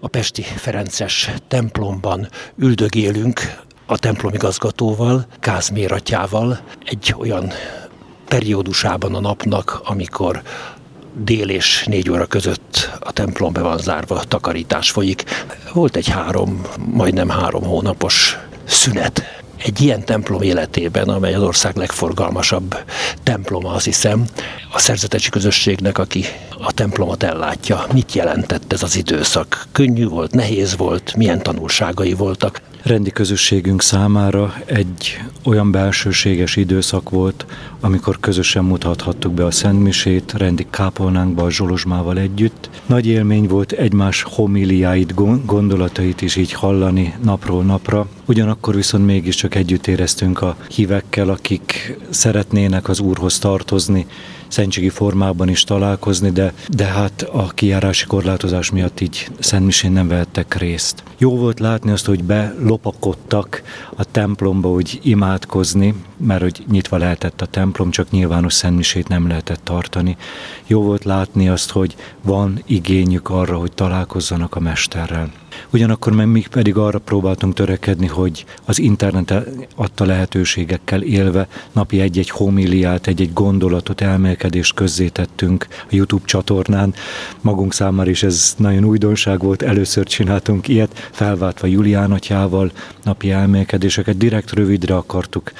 A Pesti Ferences templomban üldögélünk a templomigazgatóval, Kázmératyával, egy olyan periódusában a napnak, amikor dél és négy óra között a templom be van zárva, takarítás folyik. Volt egy három, majdnem három hónapos szünet egy ilyen templom életében, amely az ország legforgalmasabb temploma, azt hiszem, a szerzetesi közösségnek, aki a templomot ellátja. Mit jelentett ez az időszak? Könnyű volt, nehéz volt, milyen tanulságai voltak? Rendi közösségünk számára egy olyan belsőséges időszak volt, amikor közösen mutathattuk be a Szentmisét, rendi kápolnánkba a Zsolozsmával együtt. Nagy élmény volt egymás homiliáit, gondolatait is így hallani napról napra. Ugyanakkor viszont mégiscsak együtt éreztünk a hívekkel, akik szeretnének az Úrhoz tartozni, szentségi formában is találkozni, de, de hát a kijárási korlátozás miatt így Szentmisén nem vehettek részt. Jó volt látni azt, hogy belopakodtak a templomba úgy imádkozni, mert hogy nyitva lehetett a templom, csak nyilvános szentmisét nem lehetett tartani. Jó volt látni azt, hogy van igényük arra, hogy találkozzanak a Mesterrel. Ugyanakkor meg mi pedig arra próbáltunk törekedni, hogy az internet adta lehetőségekkel élve napi egy-egy homiliát, egy-egy gondolatot, elmélkedést közzétettünk a YouTube csatornán. Magunk számára is ez nagyon újdonság volt, először csináltunk ilyet, felváltva Julián atyával napi elmélkedéseket, direkt rövidre akartuk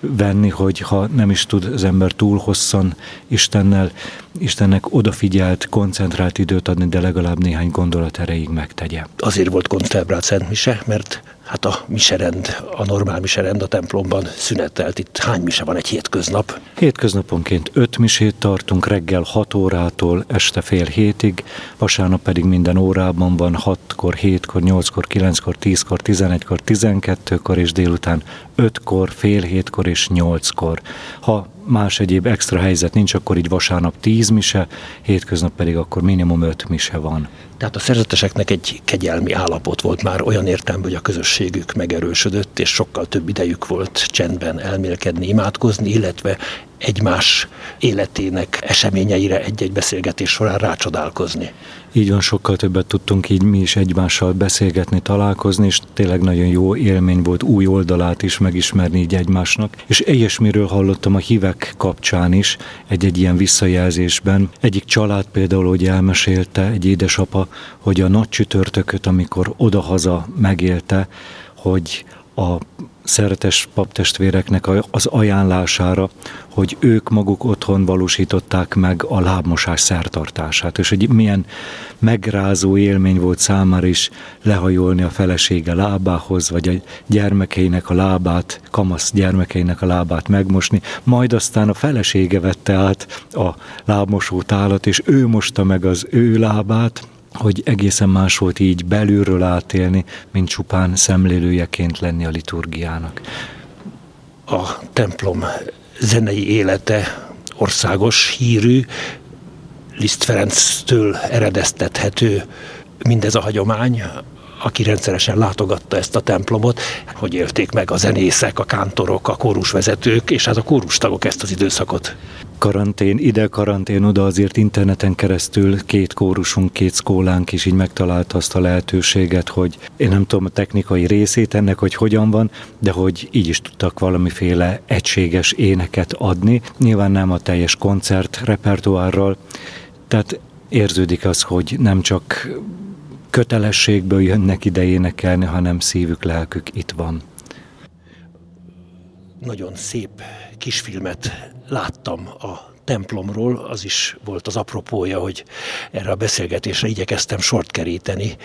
venni, hogy ha nem is tud az ember túl hosszan Istennel, Istennek odafigyelt, koncentrált időt adni, de legalább néhány gondolat erejéig megtegye. Azért volt koncelebrált Szent Mise, mert hát a miserend, a normál miserend a templomban szünetelt. Itt hány mise van egy hétköznap? Hétköznaponként öt misét tartunk, reggel 6 órától este fél hétig, vasárnap pedig minden órában van 6-kor, 7-kor, 8-kor, 9-kor, 10-kor, 11-kor, 12-kor és délután 5-kor, fél hétkor és 8-kor. Ha más egyéb extra helyzet nincs, akkor így vasárnap 10 mise, hétköznap pedig akkor minimum 5 mise van. Tehát a szerzeteseknek egy kegyelmi állapot volt már olyan értelemben, hogy a közösségük megerősödött, és sokkal több idejük volt csendben elmélkedni, imádkozni, illetve egymás életének eseményeire egy-egy beszélgetés során rácsodálkozni. Így van, sokkal többet tudtunk így mi is egymással beszélgetni, találkozni, és tényleg nagyon jó élmény volt új oldalát is megismerni így egymásnak. És ilyesmiről hallottam a hívek kapcsán is, egy-egy ilyen visszajelzésben. Egyik család például, hogy elmesélte egy édesapa, hogy a nagy csütörtököt, amikor odahaza megélte, hogy a szeretes paptestvéreknek az ajánlására, hogy ők maguk otthon valósították meg a lábmosás szertartását, és hogy milyen megrázó élmény volt számára is lehajolni a felesége lábához, vagy a gyermekeinek a lábát, kamasz gyermekeinek a lábát megmosni, majd aztán a felesége vette át a lábmosó tálat, és ő mosta meg az ő lábát, hogy egészen más volt így belülről átélni, mint csupán szemlélőjeként lenni a liturgiának. A templom zenei élete országos hírű, Liszt Ferenctől eredeztethető mindez a hagyomány, aki rendszeresen látogatta ezt a templomot, hogy élték meg a zenészek, a kántorok, a kórusvezetők, és hát a kórustagok ezt az időszakot karantén ide, karantén oda, azért interneten keresztül két kórusunk, két szkólánk is így megtalálta azt a lehetőséget, hogy én nem tudom a technikai részét ennek, hogy hogyan van, de hogy így is tudtak valamiféle egységes éneket adni. Nyilván nem a teljes koncert repertoárral, tehát érződik az, hogy nem csak kötelességből jönnek ide énekelni, hanem szívük, lelkük itt van. Nagyon szép kisfilmet láttam a templomról, az is volt az apropója, hogy erre a beszélgetésre igyekeztem sort keríteni.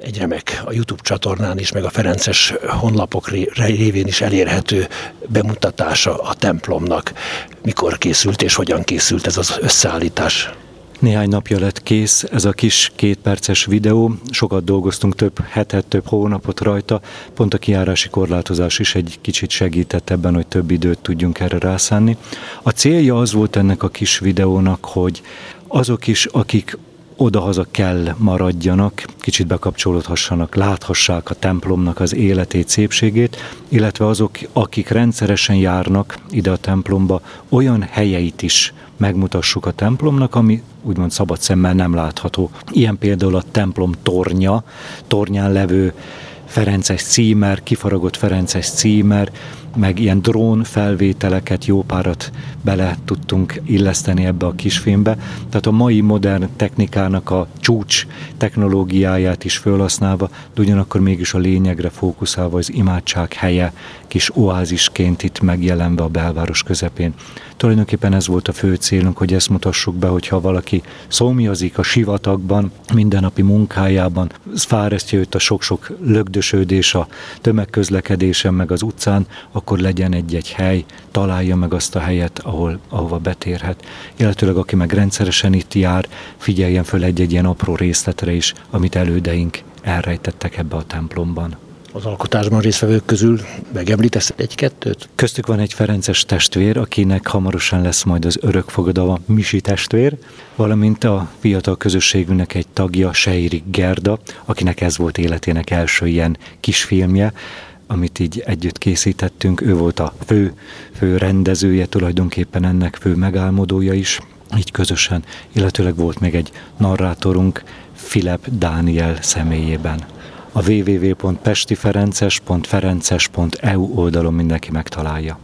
Egy remek a YouTube csatornán is, meg a Ferences honlapok révén is elérhető bemutatása a templomnak. Mikor készült és hogyan készült ez az összeállítás? Néhány napja lett kész ez a kis kétperces videó, sokat dolgoztunk, több hetet, több hónapot rajta, pont a kiárási korlátozás is egy kicsit segített ebben, hogy több időt tudjunk erre rászánni. A célja az volt ennek a kis videónak, hogy azok is, akik odahaza kell maradjanak, kicsit bekapcsolódhassanak, láthassák a templomnak az életét, szépségét, illetve azok, akik rendszeresen járnak ide a templomba, olyan helyeit is megmutassuk a templomnak, ami úgymond szabad szemmel nem látható. Ilyen például a templom tornya, tornyán levő Ferences címer, kifaragott Ferences címer, meg ilyen drón felvételeket, jó párat bele tudtunk illeszteni ebbe a kisfilmbe. Tehát a mai modern technikának a csúcs technológiáját is felhasználva, de ugyanakkor mégis a lényegre fókuszálva az imádság helye, kis oázisként itt megjelenve a belváros közepén. Tulajdonképpen ez volt a fő célunk, hogy ezt mutassuk be, hogyha valaki szomjazik a sivatagban, mindennapi munkájában, fáresztje őt a sok-sok lögdösödés a tömegközlekedésen, meg az utcán, akkor legyen egy-egy hely, találja meg azt a helyet, ahol, ahova betérhet. Illetőleg aki meg rendszeresen itt jár, figyeljen föl egy-egy ilyen apró részletre is, amit elődeink elrejtettek ebbe a templomban az alkotásban résztvevők közül megemlítesz egy-kettőt? Köztük van egy Ferences testvér, akinek hamarosan lesz majd az örökfogadalma Misi testvér, valamint a fiatal közösségünknek egy tagja, Seirik Gerda, akinek ez volt életének első ilyen kisfilmje, amit így együtt készítettünk. Ő volt a fő, fő rendezője, tulajdonképpen ennek fő megálmodója is, így közösen, illetőleg volt még egy narrátorunk, Filip Dániel személyében. A www.pestiferences.ferences.eu oldalon mindenki megtalálja.